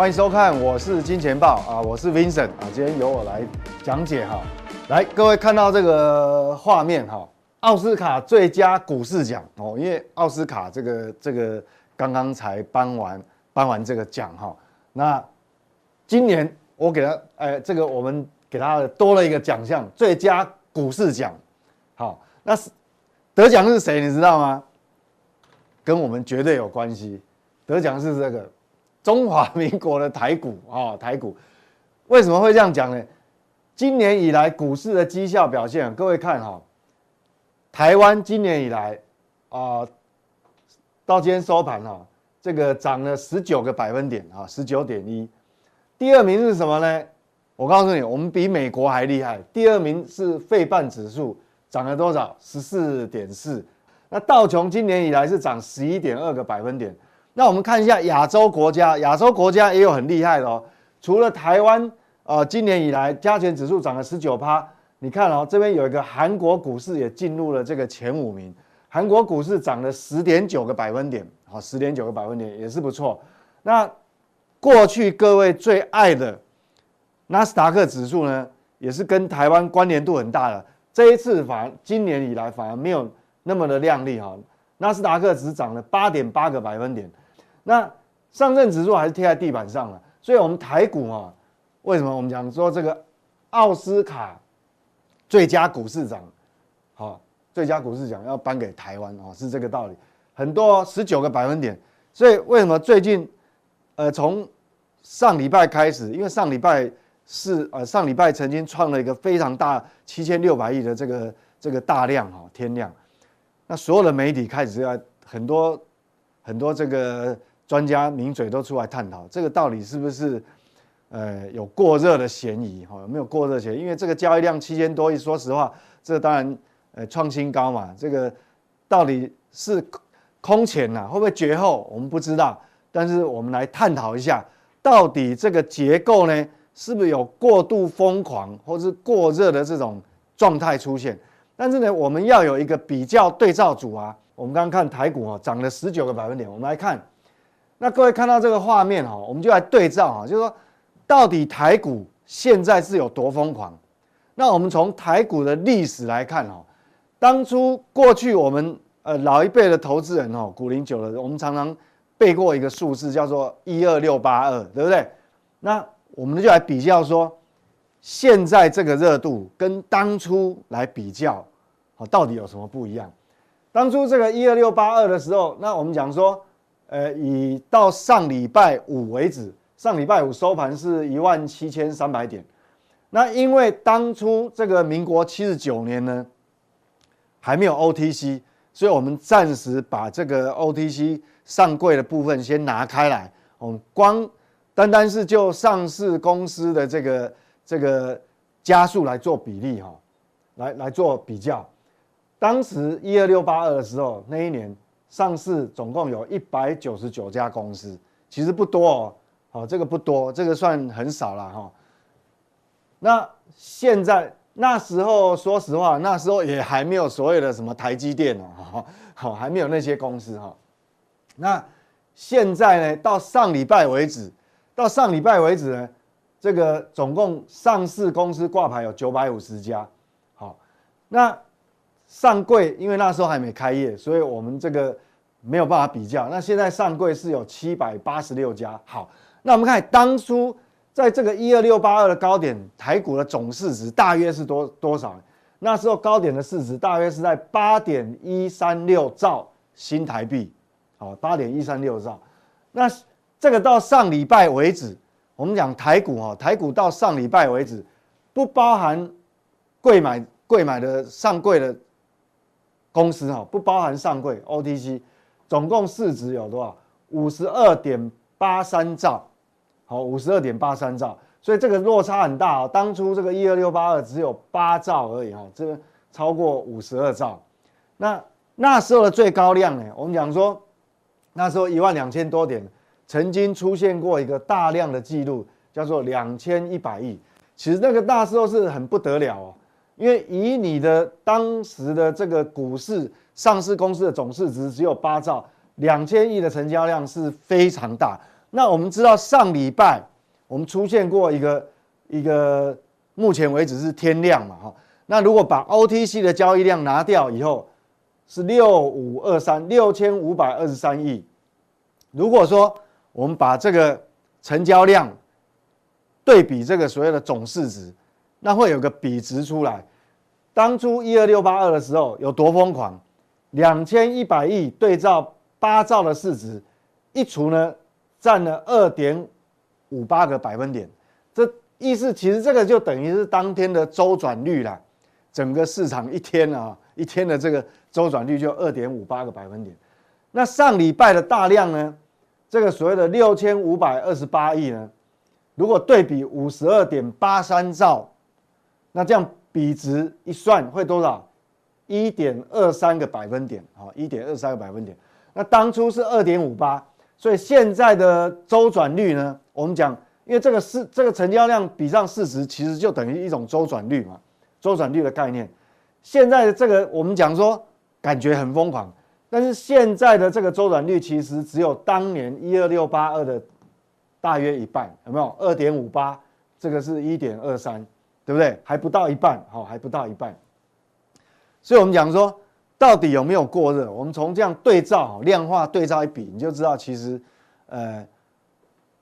欢迎收看，我是金钱豹啊，我是 Vincent 啊，今天由我来讲解哈。来，各位看到这个画面哈，奥斯卡最佳股市奖哦，因为奥斯卡这个这个刚刚才颁完颁完这个奖哈，那今年我给他哎，这个我们给他多了一个奖项，最佳股市奖。好，那是得奖是谁？你知道吗？跟我们绝对有关系。得奖是这个中华民国的台股啊，台股为什么会这样讲呢？今年以来股市的绩效表现，各位看哈，台湾今年以来啊，到今天收盘哈，这个涨了十九个百分点啊，十九点一。第二名是什么呢？我告诉你，我们比美国还厉害。第二名是费半指数，涨了多少？十四点四。那道琼今年以来是涨十一点二个百分点。那我们看一下亚洲国家，亚洲国家也有很厉害的哦。除了台湾，呃，今年以来加权指数涨了十九趴。你看哦，这边有一个韩国股市也进入了这个前五名，韩国股市涨了十点九个百分点，好，十点九个百分点也是不错。那过去各位最爱的纳斯达克指数呢，也是跟台湾关联度很大的。这一次反而今年以来反而没有那么的亮丽哈，纳斯达克只涨了八点八个百分点。那上证指数还是贴在地板上了，所以我们台股啊，为什么我们讲说这个奥斯卡最佳股市奖，好，最佳股市奖要颁给台湾哦，是这个道理。很多十九个百分点，所以为什么最近，呃，从上礼拜开始，因为上礼拜是呃上礼拜曾经创了一个非常大七千六百亿的这个这个大量哈天量，那所有的媒体开始要很多很多这个。专家名嘴都出来探讨这个到底是不是，呃，有过热的嫌疑哈？有没有过热嫌疑？因为这个交易量七千多亿，说实话，这当然呃创新高嘛。这个到底是空前呐，会不会绝后？我们不知道。但是我们来探讨一下，到底这个结构呢，是不是有过度疯狂或是过热的这种状态出现？但是呢，我们要有一个比较对照组啊。我们刚刚看台股啊，涨了十九个百分点，我们来看。那各位看到这个画面哈，我们就来对照哈，就是说，到底台股现在是有多疯狂？那我们从台股的历史来看哈，当初过去我们呃老一辈的投资人哦，股龄久了，我们常常背过一个数字叫做一二六八二，对不对？那我们就来比较说，现在这个热度跟当初来比较，好，到底有什么不一样？当初这个一二六八二的时候，那我们讲说。呃，以到上礼拜五为止，上礼拜五收盘是一万七千三百点。那因为当初这个民国七十九年呢，还没有 OTC，所以我们暂时把这个 OTC 上柜的部分先拿开来。我们光单单是就上市公司的这个这个加速来做比例哈，来来做比较。当时一二六八二的时候，那一年。上市总共有一百九十九家公司，其实不多哦，好，这个不多，这个算很少了哈。那现在那时候，说实话，那时候也还没有所谓的什么台积电哦，好，还没有那些公司哈。那现在呢，到上礼拜为止，到上礼拜为止呢，这个总共上市公司挂牌有九百五十家，好，那。上柜，因为那时候还没开业，所以我们这个没有办法比较。那现在上柜是有七百八十六家。好，那我们看当初在这个一二六八二的高点，台股的总市值大约是多多少？那时候高点的市值大约是在八点一三六兆新台币。好，八点一三六兆。那这个到上礼拜为止，我们讲台股哈，台股到上礼拜为止，不包含柜买柜买的上柜的。公司哈不包含上柜 OTC，总共市值有多少？五十二点八三兆，好，五十二点八三兆，所以这个落差很大啊。当初这个一二六八二只有八兆而已哈，这个超过五十二兆。那那时候的最高量呢？我们讲说那时候一万两千多点，曾经出现过一个大量的记录，叫做两千一百亿。其实那个那时候是很不得了哦。因为以你的当时的这个股市上市公司的总市值只有八兆，两千亿的成交量是非常大。那我们知道上礼拜我们出现过一个一个，目前为止是天量嘛哈。那如果把 OTC 的交易量拿掉以后，是六五二三六千五百二十三亿。如果说我们把这个成交量对比这个所谓的总市值，那会有个比值出来。当初一二六八二的时候有多疯狂？两千一百亿对照八兆的市值，一除呢，占了二点五八个百分点。这意思其实这个就等于是当天的周转率啦。整个市场一天啊，一天的这个周转率就二点五八个百分点。那上礼拜的大量呢，这个所谓的六千五百二十八亿呢，如果对比五十二点八三兆，那这样比值一算会多少？一点二三个百分点，好，一点二三个百分点。那当初是二点五八，所以现在的周转率呢？我们讲，因为这个市这个成交量比上市值，其实就等于一种周转率嘛，周转率的概念。现在的这个我们讲说感觉很疯狂，但是现在的这个周转率其实只有当年一二六八二的大约一半，有没有？二点五八，这个是一点二三，对不对？还不到一半，好，还不到一半。所以，我们讲说，到底有没有过热？我们从这样对照、量化对照一比，你就知道，其实，呃，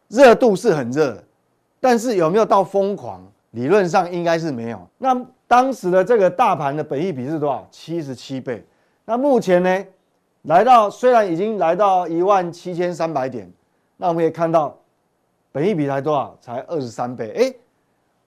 热度是很热，但是有没有到疯狂？理论上应该是没有。那当时的这个大盘的本益比是多少？七十七倍。那目前呢，来到虽然已经来到一万七千三百点，那我们也看到，本益比才多少？才二十三倍。哎，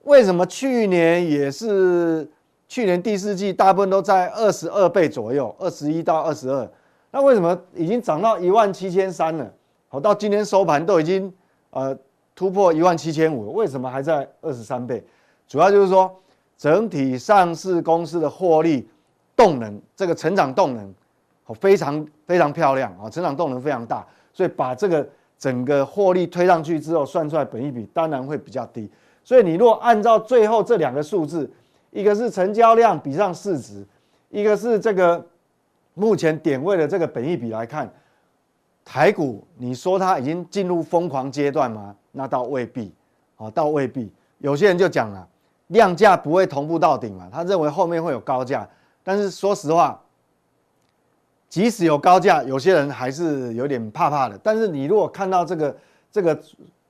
为什么去年也是？去年第四季大部分都在二十二倍左右，二十一到二十二。那为什么已经涨到一万七千三了？好，到今天收盘都已经呃突破一万七千五，为什么还在二十三倍？主要就是说整体上市公司的获利动能，这个成长动能，好非常非常漂亮啊，成长动能非常大，所以把这个整个获利推上去之后，算出来本益比当然会比较低。所以你如果按照最后这两个数字。一个是成交量比上市值，一个是这个目前点位的这个本益比来看，台股你说它已经进入疯狂阶段吗？那倒未必，啊，倒未必。有些人就讲了，量价不会同步到顶嘛，他认为后面会有高价。但是说实话，即使有高价，有些人还是有点怕怕的。但是你如果看到这个这个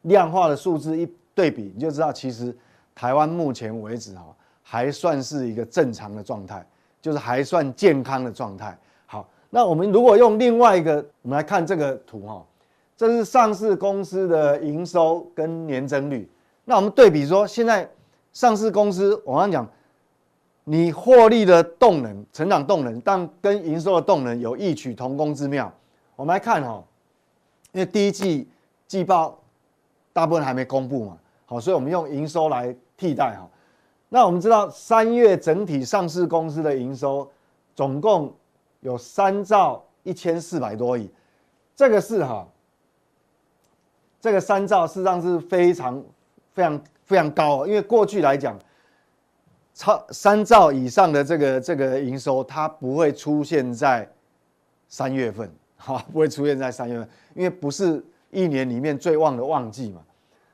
量化的数字一对比，你就知道其实台湾目前为止哈。还算是一个正常的状态，就是还算健康的状态。好，那我们如果用另外一个，我们来看这个图哈，这是上市公司的营收跟年增率。那我们对比说，现在上市公司，我刚讲，你获利的动能、成长动能，但跟营收的动能有异曲同工之妙。我们来看哈，因为第一季季报大部分还没公布嘛，好，所以我们用营收来替代哈。那我们知道，三月整体上市公司的营收总共有三兆一千四百多亿，这个是哈，这个三兆事实上是非常非常非常高，因为过去来讲，超三兆以上的这个这个营收，它不会出现在三月份，哈，不会出现在三月份，因为不是一年里面最旺的旺季嘛。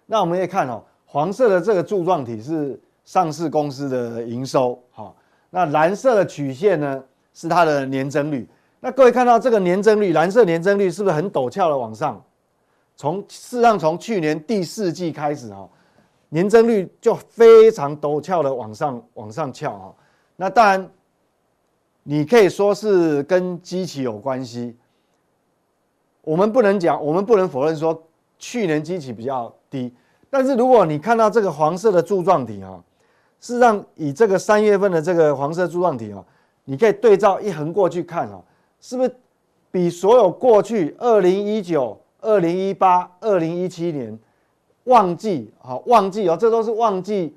那我们可以看哦，黄色的这个柱状体是。上市公司的营收，好，那蓝色的曲线呢是它的年增率。那各位看到这个年增率，蓝色年增率是不是很陡峭的往上？从事实上从去年第四季开始哈，年增率就非常陡峭的往上往上翘哈。那当然，你可以说是跟机器有关系。我们不能讲，我们不能否认说去年机器比较低，但是如果你看到这个黄色的柱状体哈。事实上，以这个三月份的这个黄色柱状体哦，你可以对照一横过去看哦，是不是比所有过去二零一九、二零一八、二零一七年旺季好旺季哦，这都是旺季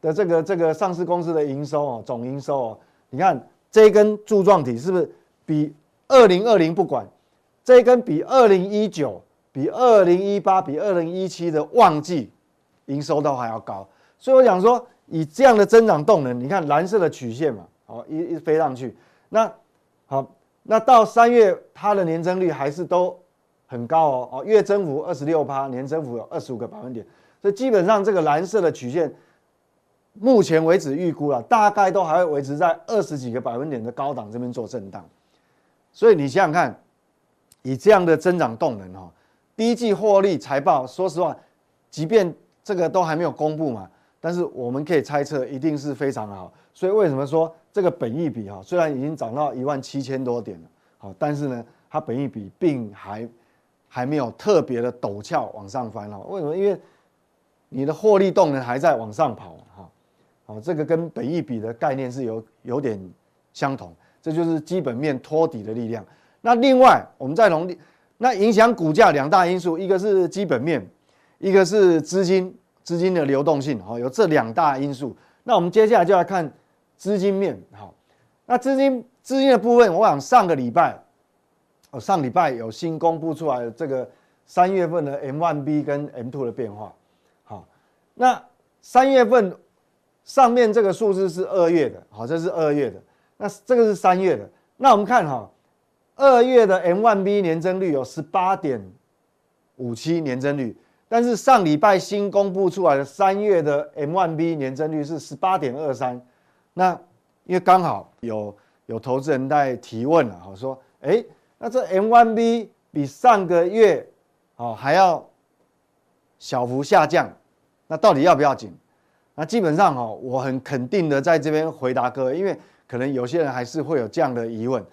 的这个这个上市公司的营收哦，总营收哦，你看这一根柱状体是不是比二零二零不管这一根比二零一九、比二零一八、比二零一七的旺季营收都还要高，所以我想说。以这样的增长动能，你看蓝色的曲线嘛，好，一一飞上去，那好，那到三月它的年增率还是都很高哦哦，月增幅二十六趴，年增幅有二十五个百分点，所以基本上这个蓝色的曲线，目前为止预估了大概都还会维持在二十几个百分点的高档这边做震荡，所以你想想看，以这样的增长动能哈，第一季获利财报，说实话，即便这个都还没有公布嘛，但是我们可以猜测一定是非常好，所以为什么说这个本益比哈，虽然已经涨到一万七千多点了，好，但是呢，它本益比并还。还没有特别的陡峭往上翻哦，为什么？因为你的获利动能还在往上跑哈，好，这个跟本益比的概念是有有点相同，这就是基本面托底的力量。那另外，我们再从那影响股价两大因素，一个是基本面，一个是资金资金的流动性，好，有这两大因素。那我们接下来就来看资金面，好，那资金资金的部分，我想上个礼拜。哦上礼拜有新公布出来的这个三月份的 M1B 跟 M2 的变化，好，那三月份上面这个数字是二月的，好，这是二月的，那这个是三月的，那我们看哈，二月的 M1B 年增率有十八点五七年增率，但是上礼拜新公布出来的三月的 M1B 年增率是十八点二三，那因为刚好有有投资人在提问了，好说，哎。那这 M1B 比上个月哦还要小幅下降，那到底要不要紧？那基本上哦，我很肯定的在这边回答各位，因为可能有些人还是会有这样的疑问，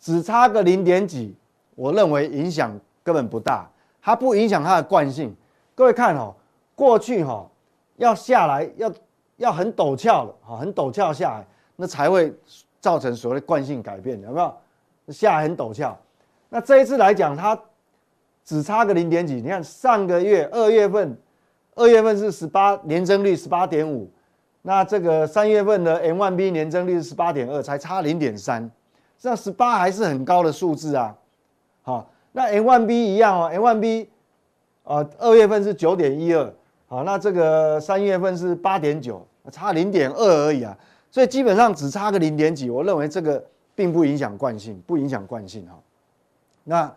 只差个零点几，我认为影响根本不大，它不影响它的惯性。各位看哦，过去哈要下来要要很陡峭的哈，很陡峭下来，那才会造成所谓的惯性改变，有没有？下来很陡峭，那这一次来讲，它只差个零点几。你看上个月二月份，二月份是十八年增率十八点五，那这个三月份的 M1B 年增率是十八点二，才差零点三，这十八还是很高的数字啊。那 M1B 一样哦，M1B 啊二月份是九点一二，好，那这个三月份是八点九，差零点二而已啊，所以基本上只差个零点几，我认为这个。并不影响惯性，不影响惯性哈。那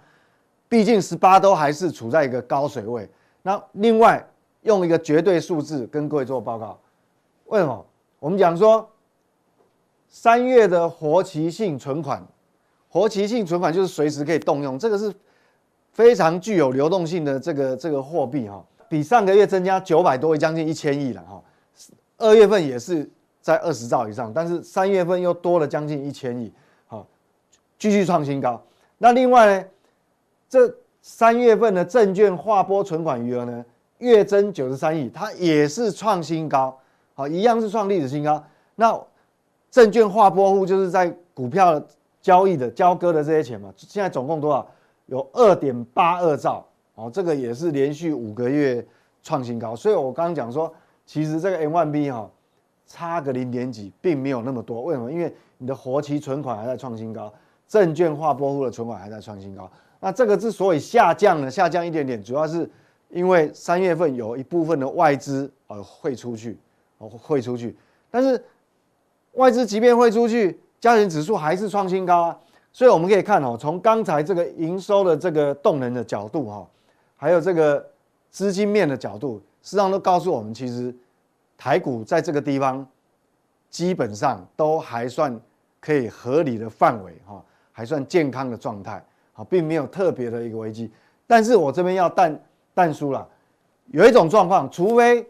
毕竟十八都还是处在一个高水位。那另外用一个绝对数字跟各位做报告，为什么？我们讲说三月的活期性存款，活期性存款就是随时可以动用，这个是非常具有流动性的这个这个货币哈，比上个月增加九百多亿，将近一千亿了哈。二月份也是在二十兆以上，但是三月份又多了将近一千亿。好继续创新高。那另外呢，这三月份的证券划拨存款余额呢，月增九十三亿，它也是创新高。好，一样是创历史新高。那证券划拨户就是在股票交易的交割的这些钱嘛，现在总共多少？有二点八二兆。哦，这个也是连续五个月创新高。所以我刚刚讲说，其实这个 M1B 哈，差个零点几，并没有那么多。为什么？因为你的活期存款还在创新高。证券化拨户的存款还在创新高，那这个之所以下降呢，下降一点点，主要是因为三月份有一部分的外资呃汇出去，哦汇出去，但是外资即便汇出去，加权指数还是创新高啊，所以我们可以看哦，从刚才这个营收的这个动能的角度哈，还有这个资金面的角度，实际上都告诉我们，其实台股在这个地方基本上都还算可以合理的范围哈。还算健康的状态，好，并没有特别的一个危机。但是我这边要但但书了，有一种状况，除非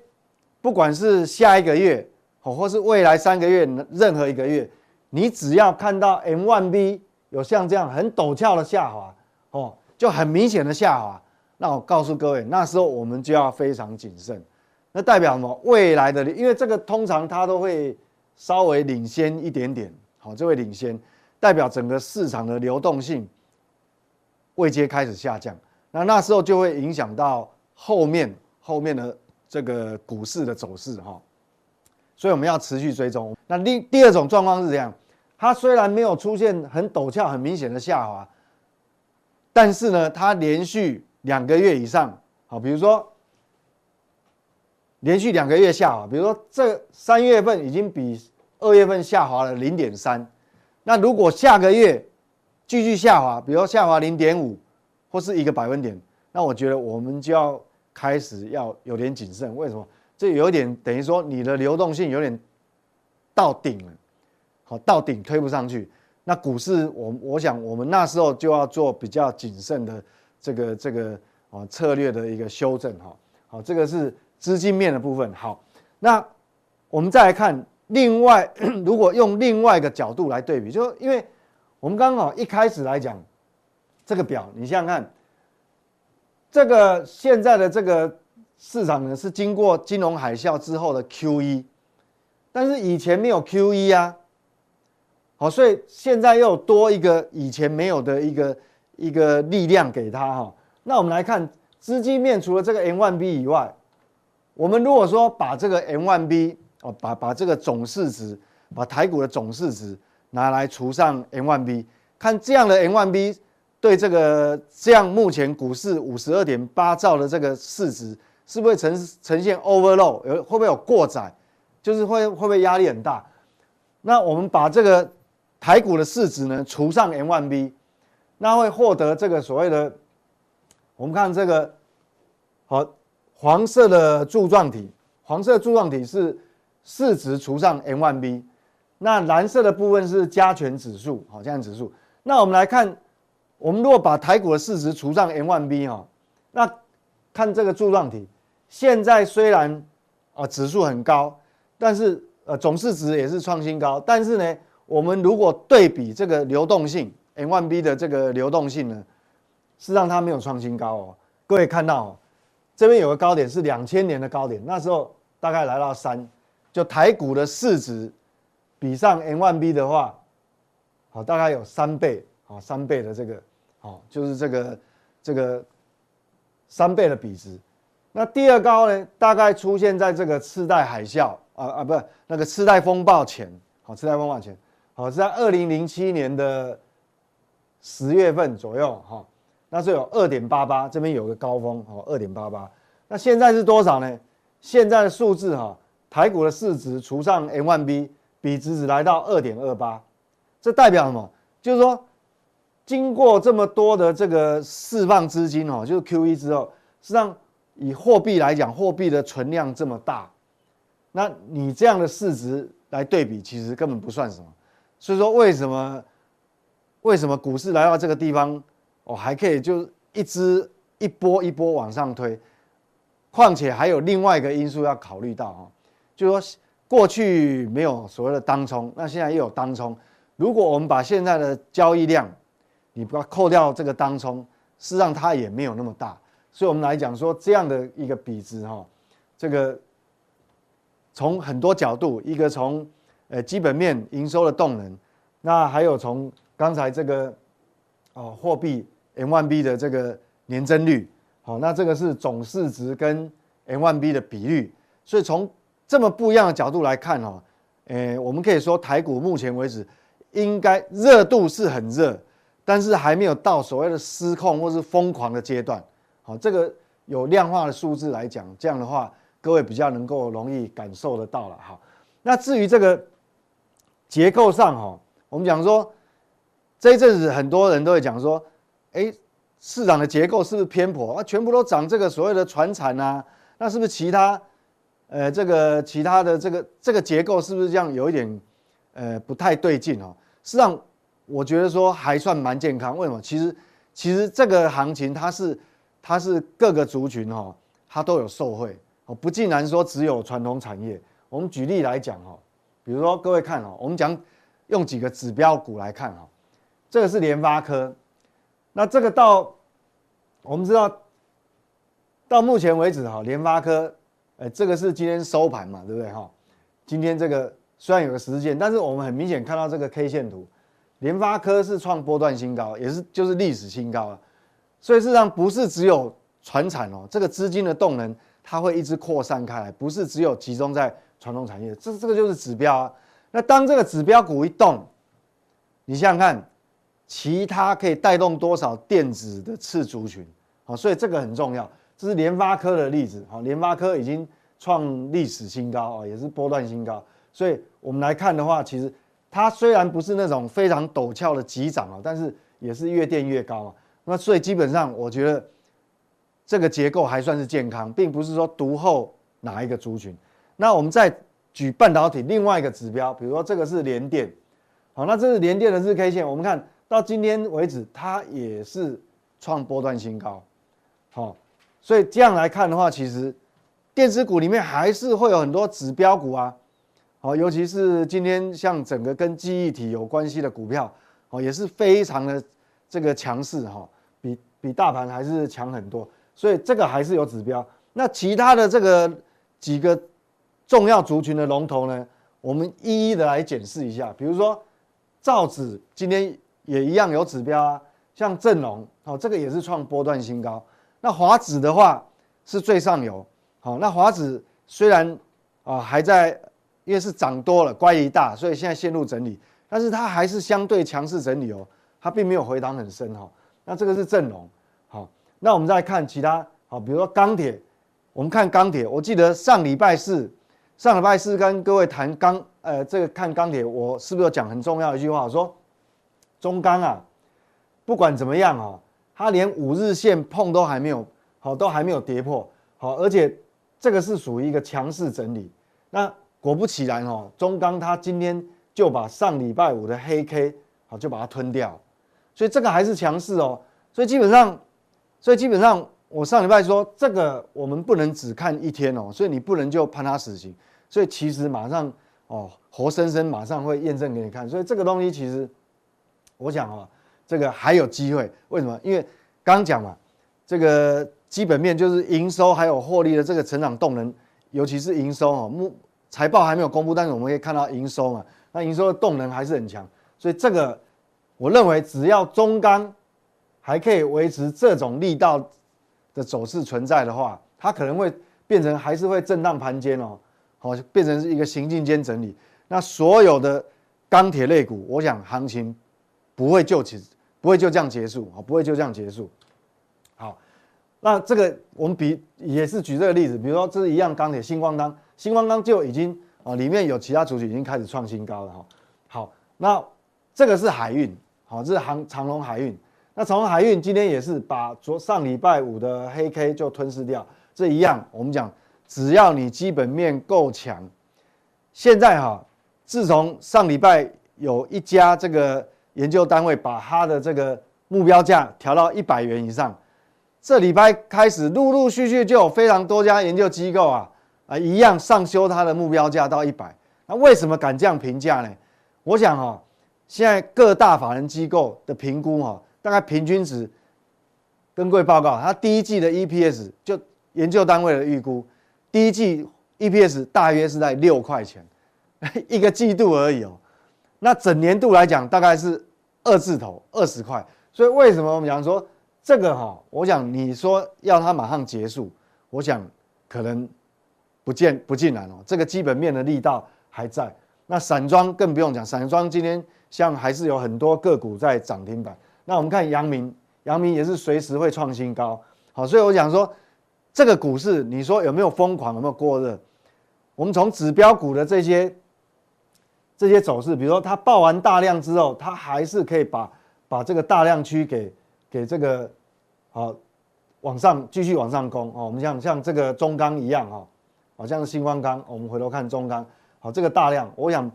不管是下一个月，或是未来三个月任何一个月，你只要看到 M1B 有像这样很陡峭的下滑，哦，就很明显的下滑，那我告诉各位，那时候我们就要非常谨慎。那代表什么？未来的，因为这个通常它都会稍微领先一点点，好，就会领先。代表整个市场的流动性未接开始下降，那那时候就会影响到后面后面的这个股市的走势哈，所以我们要持续追踪。那第第二种状况是这样，它虽然没有出现很陡峭、很明显的下滑，但是呢，它连续两个月以上，好，比如说连续两个月下滑，比如说这三月份已经比二月份下滑了零点三。那如果下个月继续下滑，比如说下滑零点五，或是一个百分点，那我觉得我们就要开始要有点谨慎。为什么？这有点等于说你的流动性有点到顶了，好，到顶推不上去。那股市我，我想我们那时候就要做比较谨慎的这个这个啊策略的一个修正哈。好，这个是资金面的部分。好，那我们再来看另外，如果用另外一个角度来对比，就因为我们刚好一开始来讲这个表，你想想看，这个现在的这个市场呢是经过金融海啸之后的 QE，但是以前没有 QE 啊。好，所以现在又多一个以前没有的一个一个力量给他哈。那我们来看资金面，除了这个 M1B 以外，我们如果说把这个 M1B 哦，把把这个总市值，把台股的总市值拿来除上 M1B，看这样的 M1B 对这个这样目前股市五十二点八兆的这个市值，是不是呈呈现 overload？有会不会有过载？就是会会不会压力很大？那我们把这个。台股的市值呢，除上 M1B，那会获得这个所谓的，我们看这个，好，黄色的柱状体，黄色柱状体是市值除上 M1B，那蓝色的部分是加权指数，好，加权指数。那我们来看，我们如果把台股的市值除上 M1B 哈，那看这个柱状体，现在虽然啊指数很高，但是呃总市值也是创新高，但是呢。我们如果对比这个流动性，M1B 的这个流动性呢，是让它没有创新高哦。各位看到哦，这边有个高点是两千年的高点，那时候大概来到三，就台股的市值比上 M1B 的话，好，大概有三倍，好，三倍的这个，好，就是这个这个三倍的比值。那第二高呢，大概出现在这个次贷海啸啊啊，不那个次贷风暴前，好，次贷风暴前。好，是在二零零七年的十月份左右，哈，那时候有二点八八，这边有个高峰，哈，二点八八。那现在是多少呢？现在的数字，哈，台股的市值除上 M1B，比值只来到二点二八，这代表什么？就是说，经过这么多的这个释放资金，哦，就是 QE 之后，实际上以货币来讲，货币的存量这么大，那你这样的市值来对比，其实根本不算什么。所以说，为什么为什么股市来到这个地方，哦，还可以就一直一波一波往上推？况且还有另外一个因素要考虑到哈，就说过去没有所谓的当冲，那现在又有当冲。如果我们把现在的交易量，你不要扣掉这个当冲，事实上它也没有那么大。所以我们来讲说这样的一个比值哈，这个从很多角度，一个从呃，基本面营收的动能，那还有从刚才这个哦货币 M1B 的这个年增率，好，那这个是总市值跟 M1B 的比率，所以从这么不一样的角度来看哦，诶，我们可以说台股目前为止应该热度是很热，但是还没有到所谓的失控或是疯狂的阶段，好，这个有量化的数字来讲，这样的话各位比较能够容易感受得到了，好，那至于这个。结构上哈，我们讲说这一阵子很多人都会讲说，哎，市场的结构是不是偏颇啊？全部都涨这个所谓的传产啊，那是不是其他呃这个其他的这个这个结构是不是这样有一点呃不太对劲哦？实际上我觉得说还算蛮健康。为什么？其实其实这个行情它是它是各个族群哈，它都有受惠哦，不竟然说只有传统产业。我们举例来讲哈。比如说，各位看哦，我们讲用几个指标股来看哈，这个是联发科，那这个到我们知道到目前为止哈，联发科，呃，这个是今天收盘嘛，对不对哈？今天这个虽然有个十日线，但是我们很明显看到这个 K 线图，联发科是创波段新高，也是就是历史新高啊。所以事实上不是只有传产哦，这个资金的动能它会一直扩散开来，不是只有集中在。传统产业，这这个就是指标啊。那当这个指标股一动，你想想看，其他可以带动多少电子的次族群？好，所以这个很重要。这是联发科的例子。好，联发科已经创历史新高啊，也是波段新高。所以我们来看的话，其实它虽然不是那种非常陡峭的急涨啊，但是也是越垫越高啊。那所以基本上我觉得这个结构还算是健康，并不是说独厚哪一个族群。那我们再举半导体另外一个指标，比如说这个是联电，好，那这是联电的日 K 线，我们看到今天为止它也是创波段新高，好，所以这样来看的话，其实电子股里面还是会有很多指标股啊。好，尤其是今天像整个跟记忆体有关系的股票，哦，也是非常的这个强势哈，比比大盘还是强很多，所以这个还是有指标。那其他的这个几个重要族群的龙头呢，我们一一的来检视一下。比如说造纸今天也一样有指标啊，像正隆哦，这个也是创波段新高。那华指的话是最上游，好，那华指虽然啊还在。因为是涨多了，乖离大，所以现在陷入整理，但是它还是相对强势整理哦，它并没有回档很深哈。那这个是正隆，好，那我们再看其他，好，比如说钢铁，我们看钢铁，我记得上礼拜四，上礼拜四跟各位谈钢，呃，这个看钢铁，我是不是有讲很重要一句话？我说中钢啊，不管怎么样啊，它连五日线碰都还没有，好，都还没有跌破，好，而且这个是属于一个强势整理，那。果不其然哦，中钢它今天就把上礼拜五的黑 K 好就把它吞掉，所以这个还是强势哦。所以基本上，所以基本上我上礼拜说这个我们不能只看一天哦，所以你不能就判他死刑。所以其实马上哦，活生生马上会验证给你看。所以这个东西其实我想哦，这个还有机会。为什么？因为刚刚讲嘛，这个基本面就是营收还有获利的这个成长动能，尤其是营收哦目。财报还没有公布，但是我们可以看到营收嘛，那营收的动能还是很强，所以这个我认为只要中钢还可以维持这种力道的走势存在的话，它可能会变成还是会震荡盘间哦，好变成是一个行进间整理。那所有的钢铁类股，我想行情不会就此不会就这样结束啊，不会就这样结束。好，那这个我们比也是举这个例子，比如说这是一样钢铁，新光钢。新光钢就已经啊，里面有其他族群已经开始创新高了哈。好，那这个是海运，好，这是航长隆海运。那长荣海运今天也是把昨上礼拜五的黑 K 就吞噬掉，这一样我们讲，只要你基本面够强，现在哈，自从上礼拜有一家这个研究单位把它的这个目标价调到一百元以上，这礼拜开始陆陆续续就有非常多家研究机构啊。啊，一样上修它的目标价到一百，那为什么敢这样评价呢？我想哈，现在各大法人机构的评估哈，大概平均值，跟各位报告，它第一季的 EPS 就研究单位的预估，第一季 EPS 大约是在六块钱，一个季度而已哦。那整年度来讲，大概是二字头二十块。所以为什么我们讲说这个哈？我想你说要它马上结束，我想可能。不见不尽然哦，这个基本面的力道还在。那散装更不用讲，散装今天像还是有很多个股在涨停板。那我们看阳明，阳明也是随时会创新高。好，所以我想说，这个股市你说有没有疯狂，有没有过热？我们从指标股的这些这些走势，比如说它爆完大量之后，它还是可以把把这个大量区给给这个好往上继续往上攻哦。我们像像这个中钢一样哈。好像是新光钢，我们回头看中钢，好，这个大量，我想，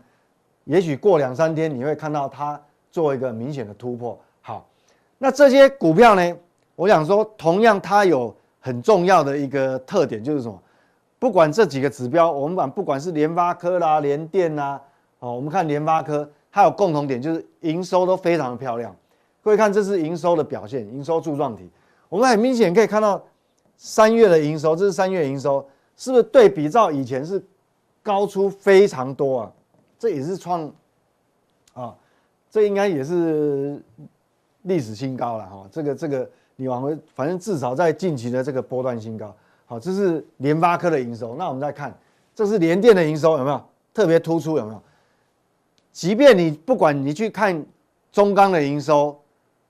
也许过两三天你会看到它做一个明显的突破。那这些股票呢，我想说，同样它有很重要的一个特点，就是什么？不管这几个指标，我们管不管是联发科啦、联电啦，哦，我们看联发科，它有共同点，就是营收都非常的漂亮。各位看，这是营收的表现，营收柱状体，我们很明显可以看到三月的营收，这是三月营收。是不是对比照以前是高出非常多啊？这也是创啊，这应该也是历史新高了哈。这个这个你往回，反正至少在近期的这个波段新高。好，这是联发科的营收。那我们再看，这是联电的营收有没有特别突出？有没有？即便你不管你去看中钢的营收，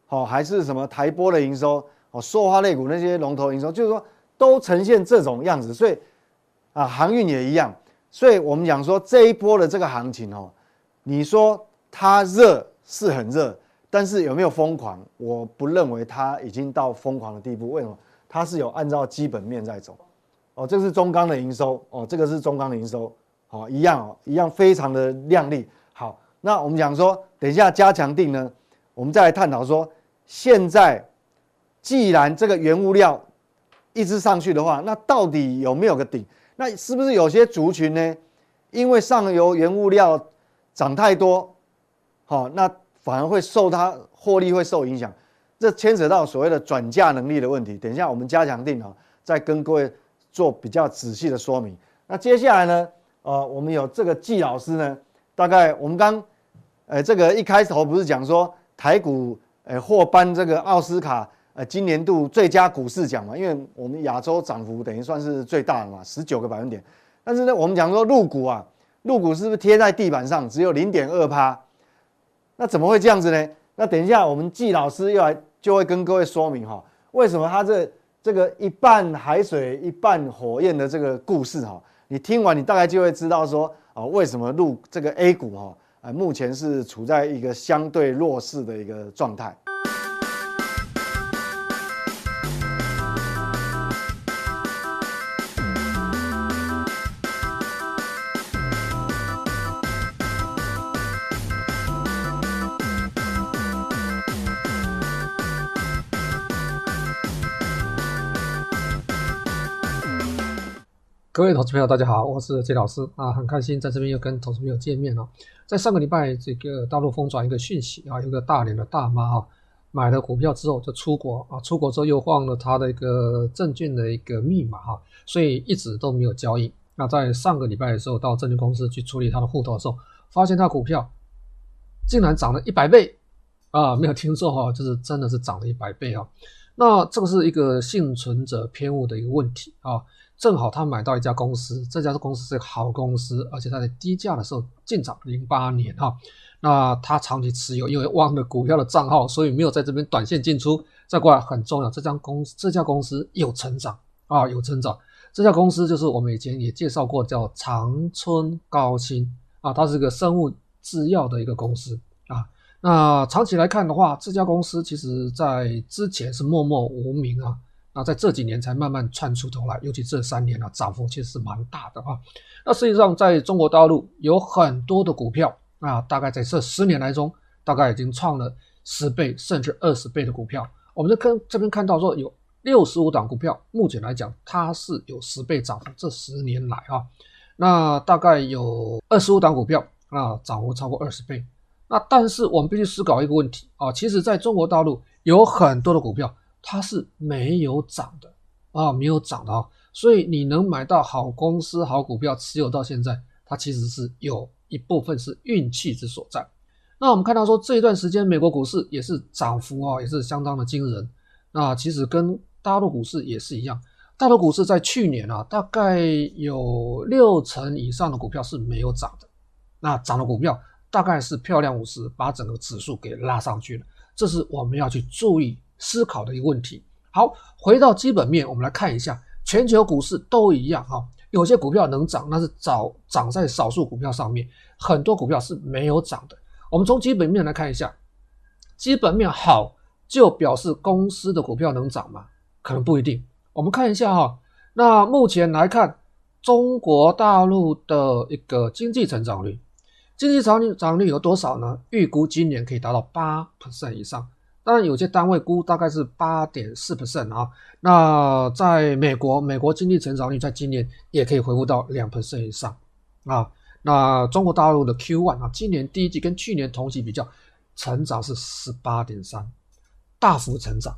好，还是什么台玻的营收，哦，塑化类股那些龙头营收，就是说都呈现这种样子，所以。啊，航运也一样，所以我们讲说这一波的这个行情哦，你说它热是很热，但是有没有疯狂？我不认为它已经到疯狂的地步。为什么？它是有按照基本面在走。哦，这是中钢的营收哦，这个是中钢的营收，好，一样哦，一样非常的亮丽。好，那我们讲说，等一下加强定呢，我们再来探讨说，现在既然这个原物料一直上去的话，那到底有没有个顶？那是不是有些族群呢？因为上游原物料涨太多，好，那反而会受它获利会受影响，这牵扯到所谓的转嫁能力的问题。等一下我们加强定啊，再跟各位。做比较仔细的说明。那接下来呢？呃，我们有这个季老师呢，大概我们刚，呃，这个一开头不是讲说台股，呃，获颁这个奥斯卡，呃，今年度最佳股市奖嘛？因为我们亚洲涨幅等于算是最大的嘛，十九个百分点。但是呢，我们讲说陆股啊，陆股是不是贴在地板上只有零点二趴？那怎么会这样子呢？那等一下我们季老师又来就会跟各位说明哈，为什么他这。这个一半海水一半火焰的这个故事哈，你听完你大概就会知道说啊，为什么入这个 A 股哈啊，目前是处在一个相对弱势的一个状态。各位投资朋友，大家好，我是杰老师啊，很开心在这边又跟投资朋友见面了。在上个礼拜，这个大陆疯传一个讯息啊，有个大连的大妈啊，买了股票之后就出国啊，出国之后又忘了她的一个证券的一个密码哈，所以一直都没有交易。那在上个礼拜的时候，到证券公司去处理她的户头的时候，发现她股票竟然涨了一百倍啊，没有听错哈，就是真的是涨了一百倍啊。那这个是一个幸存者偏误的一个问题啊。正好他买到一家公司，这家公司是个好公司，而且他在低价的时候进场，零八年哈，那他长期持有，因为忘了股票的账号，所以没有在这边短线进出。再过来很重要，这家公司这家公司有成长啊，有成长。这家公司就是我们以前也介绍过，叫长春高新啊，它是个生物制药的一个公司啊。那长期来看的话，这家公司其实在之前是默默无名啊。那在这几年才慢慢窜出头来，尤其这三年啊，涨幅其实是蛮大的啊。那实际上在中国大陆有很多的股票啊，大概在这十年来中，大概已经创了十倍甚至二十倍的股票。我们就跟这边看到说，有六十五档股票，目前来讲它是有十倍涨幅。这十年来啊，那大概有二十五档股票啊，涨幅超过二十倍。那但是我们必须思考一个问题啊，其实在中国大陆有很多的股票。它是没有涨的啊，没有涨的啊，所以你能买到好公司、好股票，持有到现在，它其实是有一部分是运气之所在。那我们看到说这一段时间，美国股市也是涨幅啊，也是相当的惊人。那其实跟大陆股市也是一样，大陆股市在去年啊，大概有六成以上的股票是没有涨的。那涨的股票大概是漂亮五十，把整个指数给拉上去了。这是我们要去注意。思考的一个问题。好，回到基本面，我们来看一下全球股市都一样哈。有些股票能涨，那是早涨在少数股票上面，很多股票是没有涨的。我们从基本面来看一下，基本面好就表示公司的股票能涨吗？可能不一定。我们看一下哈，那目前来看，中国大陆的一个经济成长率，经济成长率有多少呢？预估今年可以达到八 percent 以上。当然，有些单位估大概是八点四 percent 啊。那在美国，美国经济成长率在今年也可以回复到两 percent 以上啊。那中国大陆的 Q one 啊，今年第一季跟去年同期比较，成长是十八点三，大幅成长。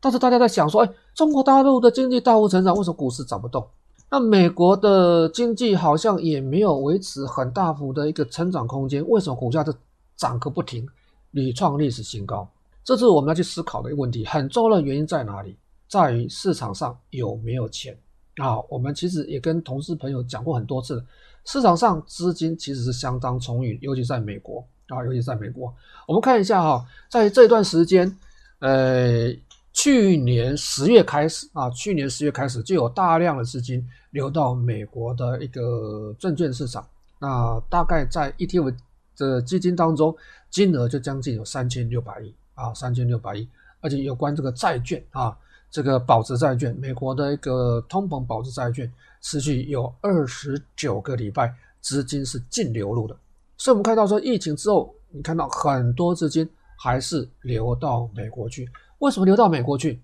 但是大家在想说，哎，中国大陆的经济大幅成长，为什么股市涨不动？那美国的经济好像也没有维持很大幅的一个成长空间，为什么股价就涨个不停，屡创历史新高？这是我们要去思考的一个问题，很重要的原因在哪里？在于市场上有没有钱啊？我们其实也跟同事朋友讲过很多次，市场上资金其实是相当充裕，尤其在美国啊，尤其在美国。我们看一下哈，在这段时间，呃，去年十月开始啊，去年十月开始就有大量的资金流到美国的一个证券市场，那大概在 ETF 的基金当中。金额就将近有三千六百亿啊，三千六百亿，而且有关这个债券啊，这个保值债券，美国的一个通膨保值债券，持续有二十九个礼拜资金是净流入的，所以我们看到说疫情之后，你看到很多资金还是流到美国去，为什么流到美国去？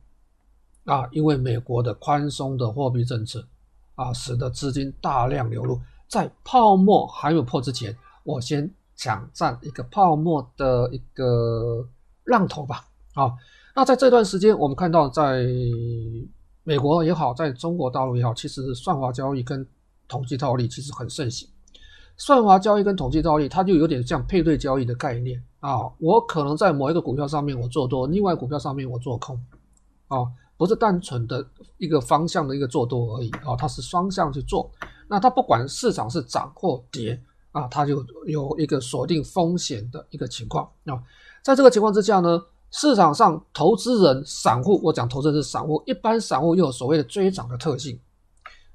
啊，因为美国的宽松的货币政策啊，使得资金大量流入，在泡沫还没有破之前，我先抢占一个泡沫的一个浪头吧。啊，那在这段时间，我们看到在美国也好，在中国大陆也好，其实算法交易跟统计套利其实很盛行。算法交易跟统计套利，它就有点像配对交易的概念啊。我可能在某一个股票上面我做多，另外股票上面我做空，啊。不是单纯的一个方向的一个做多而已啊，它是双向去做。那它不管市场是涨或跌啊，它就有一个锁定风险的一个情况啊。在这个情况之下呢，市场上投资人、散户，我讲投资人是散户，一般散户又有所谓的追涨的特性。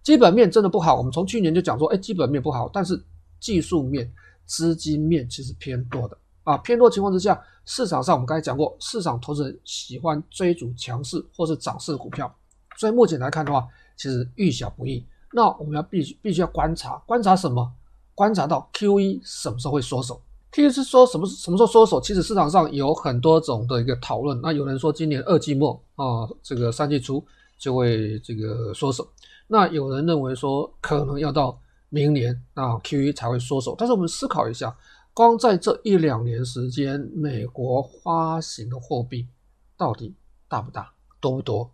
基本面真的不好，我们从去年就讲说，哎，基本面不好，但是技术面、资金面其实偏多的啊，偏多情况之下。市场上，我们刚才讲过，市场投资人喜欢追逐强势或是涨势的股票，所以目前来看的话，其实遇小不易。那我们要必须必须要观察，观察什么？观察到 QE 什么时候会缩手其实是说什么什么时候缩手？其实市场上有很多种的一个讨论。那有人说今年二季末啊，这个三季初就会这个缩手。那有人认为说可能要到明年啊 QE 才会缩手。但是我们思考一下。光在这一两年时间，美国发行的货币到底大不大、多不多？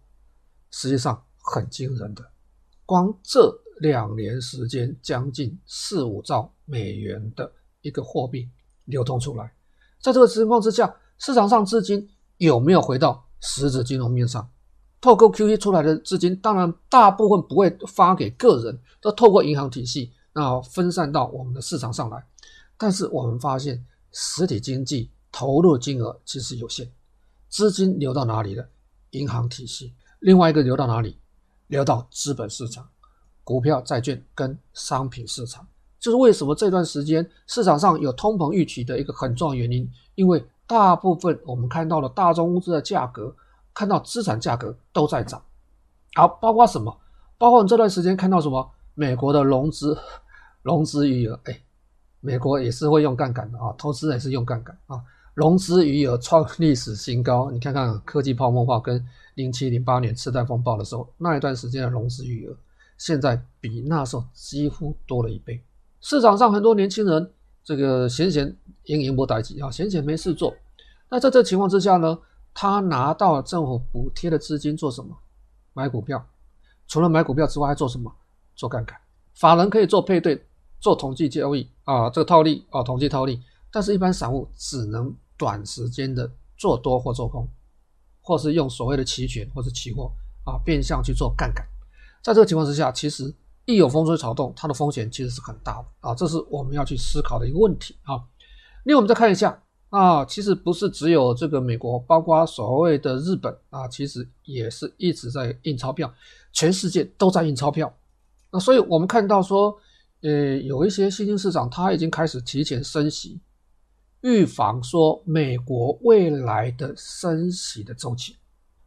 实际上很惊人的。光这两年时间，将近四五兆美元的一个货币流通出来。在这个情况之下，市场上资金有没有回到实质金融面上？透过 QE 出来的资金，当然大部分不会发给个人，都透过银行体系，那分散到我们的市场上来。但是我们发现，实体经济投入金额其实有限，资金流到哪里了？银行体系。另外一个流到哪里？流到资本市场，股票、债券跟商品市场。就是为什么这段时间市场上有通膨预期的一个很重要原因，因为大部分我们看到了大宗物资的价格，看到资产价格都在涨。好，包括什么？包括我们这段时间看到什么？美国的融资，融资余额，哎。美国也是会用杠杆的啊，投资也是用杠杆啊，融资余额创历史新高。你看看科技泡沫化跟零七零八年次贷风暴的时候，那一段时间的融资余额，现在比那时候几乎多了一倍。市场上很多年轻人，这个闲闲营营不待机啊，闲闲没事做。那在这情况之下呢，他拿到政府补贴的资金做什么？买股票。除了买股票之外，还做什么？做杠杆。法人可以做配对。做统计交易啊，这个套利啊，统计套利，但是一般散户只能短时间的做多或做空，或是用所谓的期权或者期货啊，变相去做杠杆。在这个情况之下，其实一有风吹草动，它的风险其实是很大的啊，这是我们要去思考的一个问题啊。另外，我们再看一下啊，其实不是只有这个美国，包括所谓的日本啊，其实也是一直在印钞票，全世界都在印钞票。那所以我们看到说。呃，有一些新兴市场，它已经开始提前升息，预防说美国未来的升息的周期。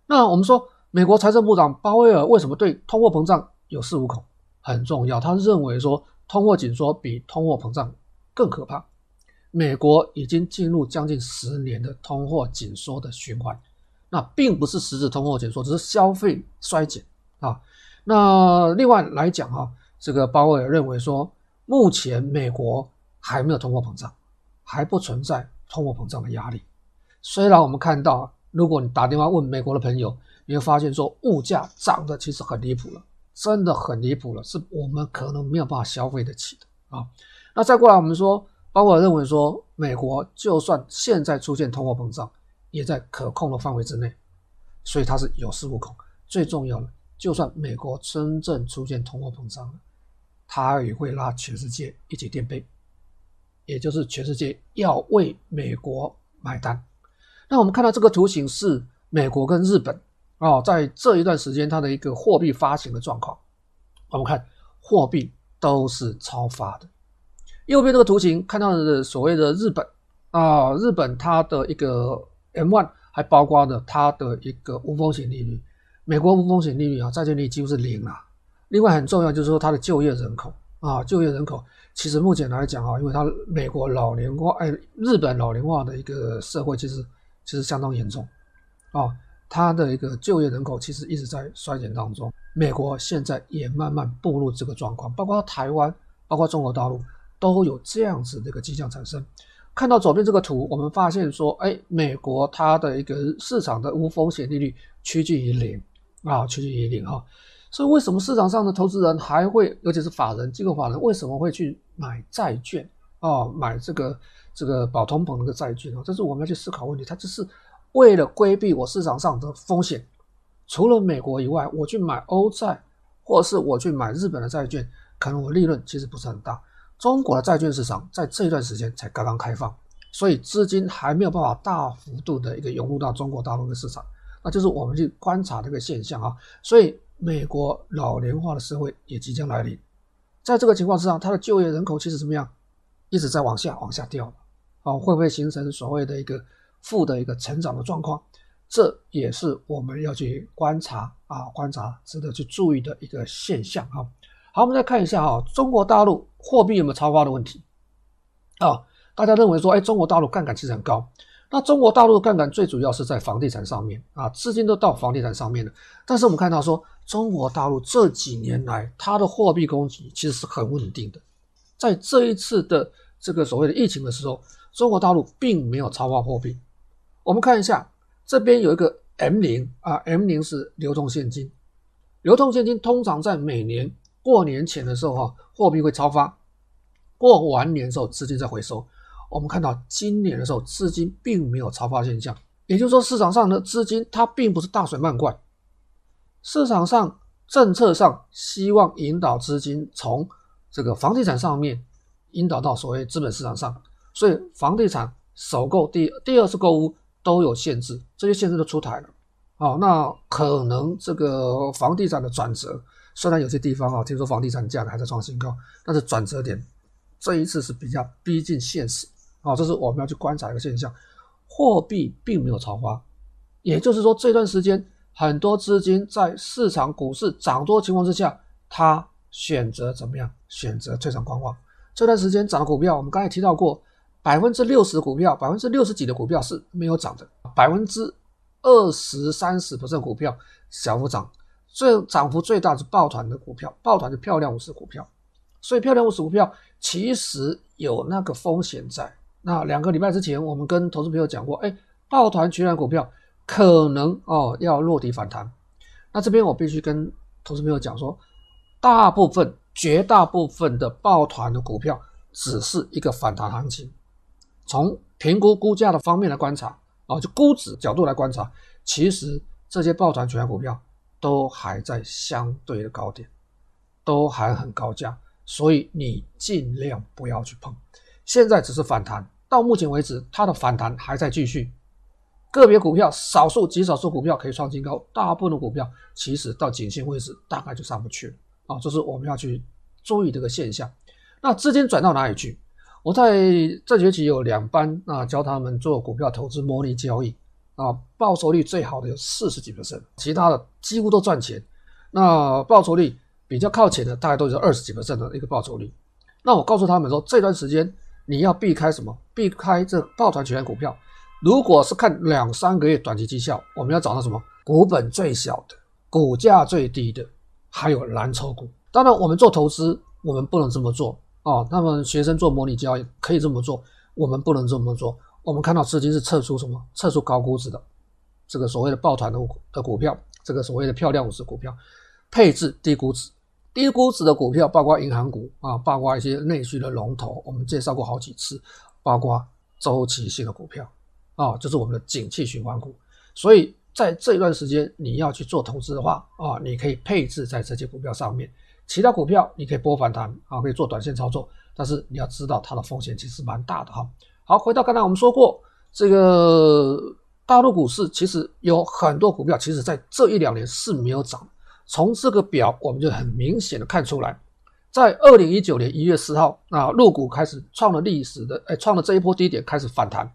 那我们说，美国财政部长鲍威尔为什么对通货膨胀有恃无恐？很重要，他认为说通货紧缩比通货膨胀更可怕。美国已经进入将近十年的通货紧缩的循环，那并不是实质通货紧缩，只是消费衰减啊。那另外来讲哈。这个鲍威尔认为说，目前美国还没有通货膨胀，还不存在通货膨胀的压力。虽然我们看到，如果你打电话问美国的朋友，你会发现说，物价涨得其实很离谱了，真的很离谱了，是我们可能没有办法消费得起的啊。那再过来，我们说，包括认为说，美国就算现在出现通货膨胀，也在可控的范围之内，所以它是有恃无恐。最重要的，就算美国真正出现通货膨胀了。他也会拉全世界一起垫背，也就是全世界要为美国买单。那我们看到这个图形是美国跟日本哦，在这一段时间它的一个货币发行的状况。我们看货币都是超发的。右边这个图形看到的所谓的日本啊、日本它的一个 M1 还包括了它的一个无风险利率，美国无风险利率啊，债券利率几乎是零啊。另外很重要就是说它的就业人口啊，就业人口其实目前来讲啊，因为它美国老龄化，哎，日本老龄化的一个社会其实其实相当严重啊，它的一个就业人口其实一直在衰减当中。美国现在也慢慢步入这个状况，包括台湾，包括中国大陆都有这样子的一个迹象产生。看到左边这个图，我们发现说，哎，美国它的一个市场的无风险利率趋近于零啊，趋近于零哈。所以为什么市场上的投资人还会，尤其是法人、机构法人，为什么会去买债券啊？买这个这个保通膨的债券啊？这是我们要去思考问题。它就是为了规避我市场上的风险。除了美国以外，我去买欧债，或者是我去买日本的债券，可能我利润其实不是很大。中国的债券市场在这一段时间才刚刚开放，所以资金还没有办法大幅度的一个涌入到中国大陆的市场，那就是我们去观察这个现象啊。所以美国老龄化的社会也即将来临，在这个情况之下，它的就业人口其实怎么样，一直在往下往下掉啊，会不会形成所谓的一个负的一个成长的状况？这也是我们要去观察啊，观察值得去注意的一个现象啊。好，我们再看一下哈，中国大陆货币有没有超发的问题啊？大家认为说，哎，中国大陆杠杆其实很高。那中国大陆的杠杆最主要是在房地产上面啊，资金都到房地产上面了。但是我们看到说，中国大陆这几年来它的货币供给其实是很稳定的。在这一次的这个所谓的疫情的时候，中国大陆并没有超发货币。我们看一下这边有一个 M 零啊，M 零是流动现金，流动现金通常在每年。过年前的时候，哈，货币会超发；过完年的时候，资金再回收。我们看到今年的时候，资金并没有超发现象，也就是说，市场上的资金它并不是大水漫灌。市场上政策上希望引导资金从这个房地产上面引导到所谓资本市场上，所以房地产首购、第第二次购屋都有限制，这些限制都出台了。好，那可能这个房地产的转折。虽然有些地方啊，听说房地产价格还在创新高，但是转折点这一次是比较逼近现实啊，这是我们要去观察一个现象。货币并没有超发，也就是说这段时间很多资金在市场股市涨多情况之下，他选择怎么样？选择退场观望。这段时间涨的股票，我们刚才提到过，百分之六十股票，百分之六十几的股票是没有涨的，百分之二十三十不是股票小幅涨。最涨幅最大是抱团的股票，抱团的漂亮五十股票，所以漂亮五十股票其实有那个风险在。那两个礼拜之前，我们跟投资朋友讲过，哎，抱团取暖股票可能哦要落底反弹。那这边我必须跟投资朋友讲说，大部分、绝大部分的抱团的股票只是一个反弹行情。从评估估价的方面来观察，啊，就估值角度来观察，其实这些抱团取暖股票。都还在相对的高点，都还很高价，所以你尽量不要去碰。现在只是反弹，到目前为止，它的反弹还在继续。个别股票，少数极少数股票可以创新高，大部分的股票其实到颈线位置大概就上不去了啊，这是我们要去注意这个现象。那资金转到哪里去？我在这学期有两班啊，教他们做股票投资模拟交易。啊，报酬率最好的有四十几%，其他的几乎都赚钱。那报酬率比较靠前的，大概都是二十几%的一个报酬率。那我告诉他们说，这段时间你要避开什么？避开这抱团取暖股票。如果是看两三个月短期绩效，我们要找到什么？股本最小的、股价最低的，还有蓝筹股。当然，我们做投资，我们不能这么做哦。那么学生做模拟交易可以这么做，我们不能这么做。我们看到资金是撤出什么？撤出高估值的这个所谓的抱团的的股票，这个所谓的漂亮五十股票，配置低估值。低估值的股票包括银行股啊，包括一些内需的龙头，我们介绍过好几次，包括周期性的股票啊，就是我们的景气循环股。所以在这一段时间，你要去做投资的话啊，你可以配置在这些股票上面，其他股票你可以波反弹啊，可以做短线操作，但是你要知道它的风险其实蛮大的哈。好，回到刚才我们说过，这个大陆股市其实有很多股票，其实在这一两年是没有涨。从这个表我们就很明显的看出来，在二零一九年一月四号，啊，陆股开始创了历史的，哎，创了这一波低点，开始反弹。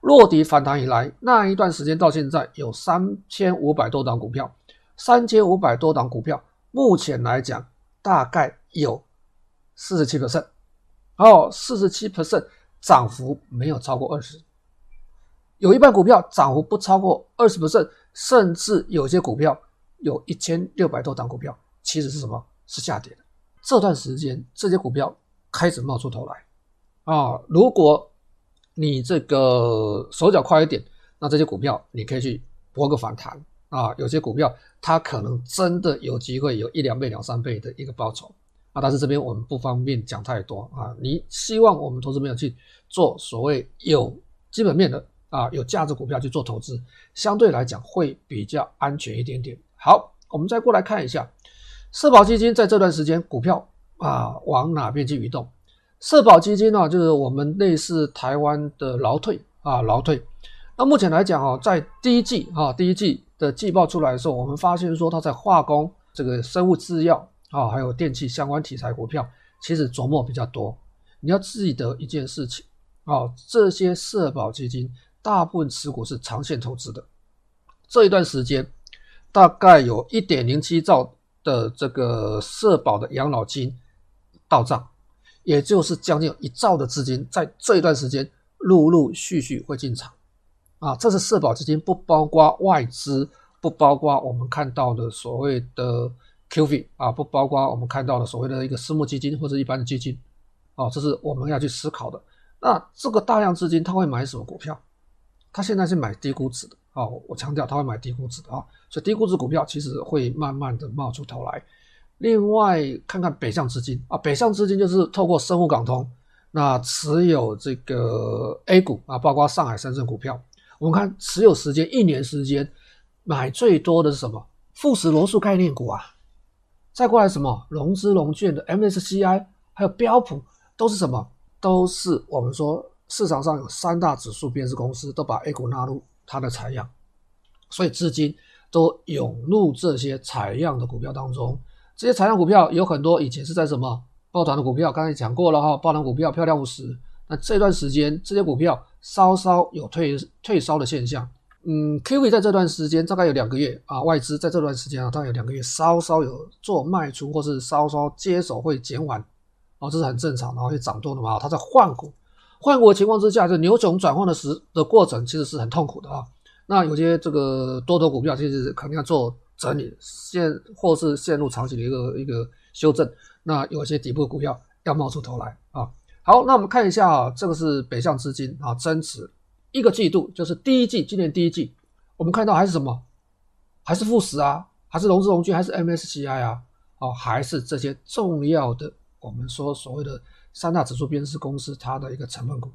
落底反弹以来，那一段时间到现在有三千五百多档股票，三千五百多档股票，目前来讲大概有四十七 percent，哦，四十七 percent 涨幅没有超过二十，有一半股票涨幅不超过二十 percent，甚至有些股票有一千六百多档股票，其实是什么？是下跌的。这段时间这些股票开始冒出头来，啊，如果你这个手脚快一点，那这些股票你可以去搏个反弹啊。有些股票它可能真的有机会有一两倍、两三倍的一个报酬啊。但是这边我们不方便讲太多啊。你希望我们投资朋友去做所谓有基本面的啊、有价值股票去做投资，相对来讲会比较安全一点点。好，我们再过来看一下社保基金在这段时间股票啊往哪边去移动？社保基金呢、就是我们类似台湾的劳退啊，劳退。那目前来讲啊，在第一季啊，第一季的季报出来的时候，我们发现说它在化工、这个生物制药啊，还有电器相关题材股票，其实琢磨比较多。你要记得一件事情啊，这些社保基金大部分持股是长线投资的。这一段时间，大概有一点零七兆的这个社保的养老金到账。也就是将近一兆的资金在这一段时间陆陆续续会进场，啊，这是社保基金，不包括外资，不包括我们看到的所谓的 QF 啊，不包括我们看到的所谓的一个私募基金或者一般的基金，啊，这是我们要去思考的。那这个大量资金他会买什么股票？他现在是买低估值的啊，我强调他会买低估值的啊，所以低估值股票其实会慢慢的冒出头来。另外看看北向资金啊，北向资金就是透过深沪港通，那持有这个 A 股啊，包括上海、深圳股票。我们看持有时间一年时间，买最多的是什么？富时罗素概念股啊。再过来什么？融资融券的 MSCI，还有标普，都是什么？都是我们说市场上有三大指数编制公司都把 A 股纳入它的采样，所以资金都涌入这些采样的股票当中。这些采样股票有很多以前是在什么抱团的股票，刚才讲过了哈，抱团股票漂亮五十。那这段时间这些股票稍稍有退退烧的现象，嗯，QV 在这段时间大概有两个月啊，外资在这段时间啊，大概有两个月稍稍有做卖出或是稍稍接手会减缓，哦，这是很正常，然后会涨多的嘛，它在换股，换股的情况之下，这牛熊转换的时的过程其实是很痛苦的啊。那有些这个多头股票其实肯定要做。整理陷或是陷入长期的一个一个修正，那有些底部股票要冒出头来啊。好，那我们看一下啊，这个是北向资金啊增持一个季度，就是第一季，今年第一季，我们看到还是什么？还是富时啊，还是融资融券，还是 MSCI 啊？哦，还是这些重要的我们说所谓的三大指数编制公司它的一个成分股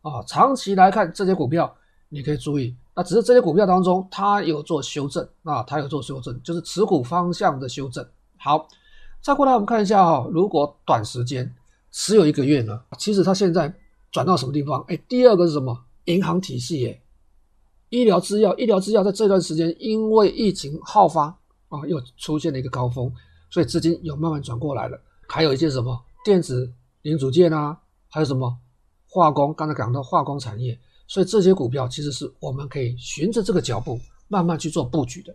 啊。长期来看，这些股票你可以注意。那只是这些股票当中，它有做修正啊，它有做修正，就是持股方向的修正。好，再过来我们看一下哈、哦，如果短时间持有一个月呢，其实它现在转到什么地方？哎，第二个是什么？银行体系耶，医疗制药，医疗制药在这段时间因为疫情好发啊，又出现了一个高峰，所以资金有慢慢转过来了。还有一些什么电子零组件啊，还有什么化工，刚才讲到化工产业。所以这些股票其实是我们可以循着这个脚步慢慢去做布局的。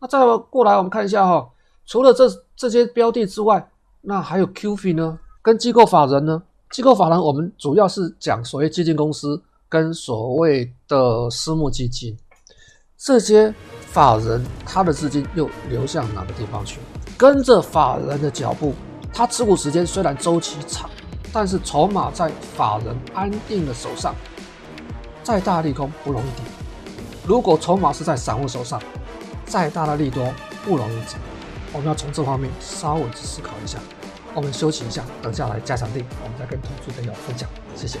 那再过来我们看一下哈、哦，除了这这些标的之外，那还有 QF 呢？跟机构法人呢？机构法人我们主要是讲所谓基金公司跟所谓的私募基金，这些法人他的资金又流向哪个地方去？跟着法人的脚步，他持股时间虽然周期长，但是筹码在法人安定的手上。再大利空不容易跌，如果筹码是在散户手上，再大的利多不容易涨。我们要从这方面稍微去思考一下。我们休息一下，等下来加强定，我们再跟投资朋友分享。谢谢。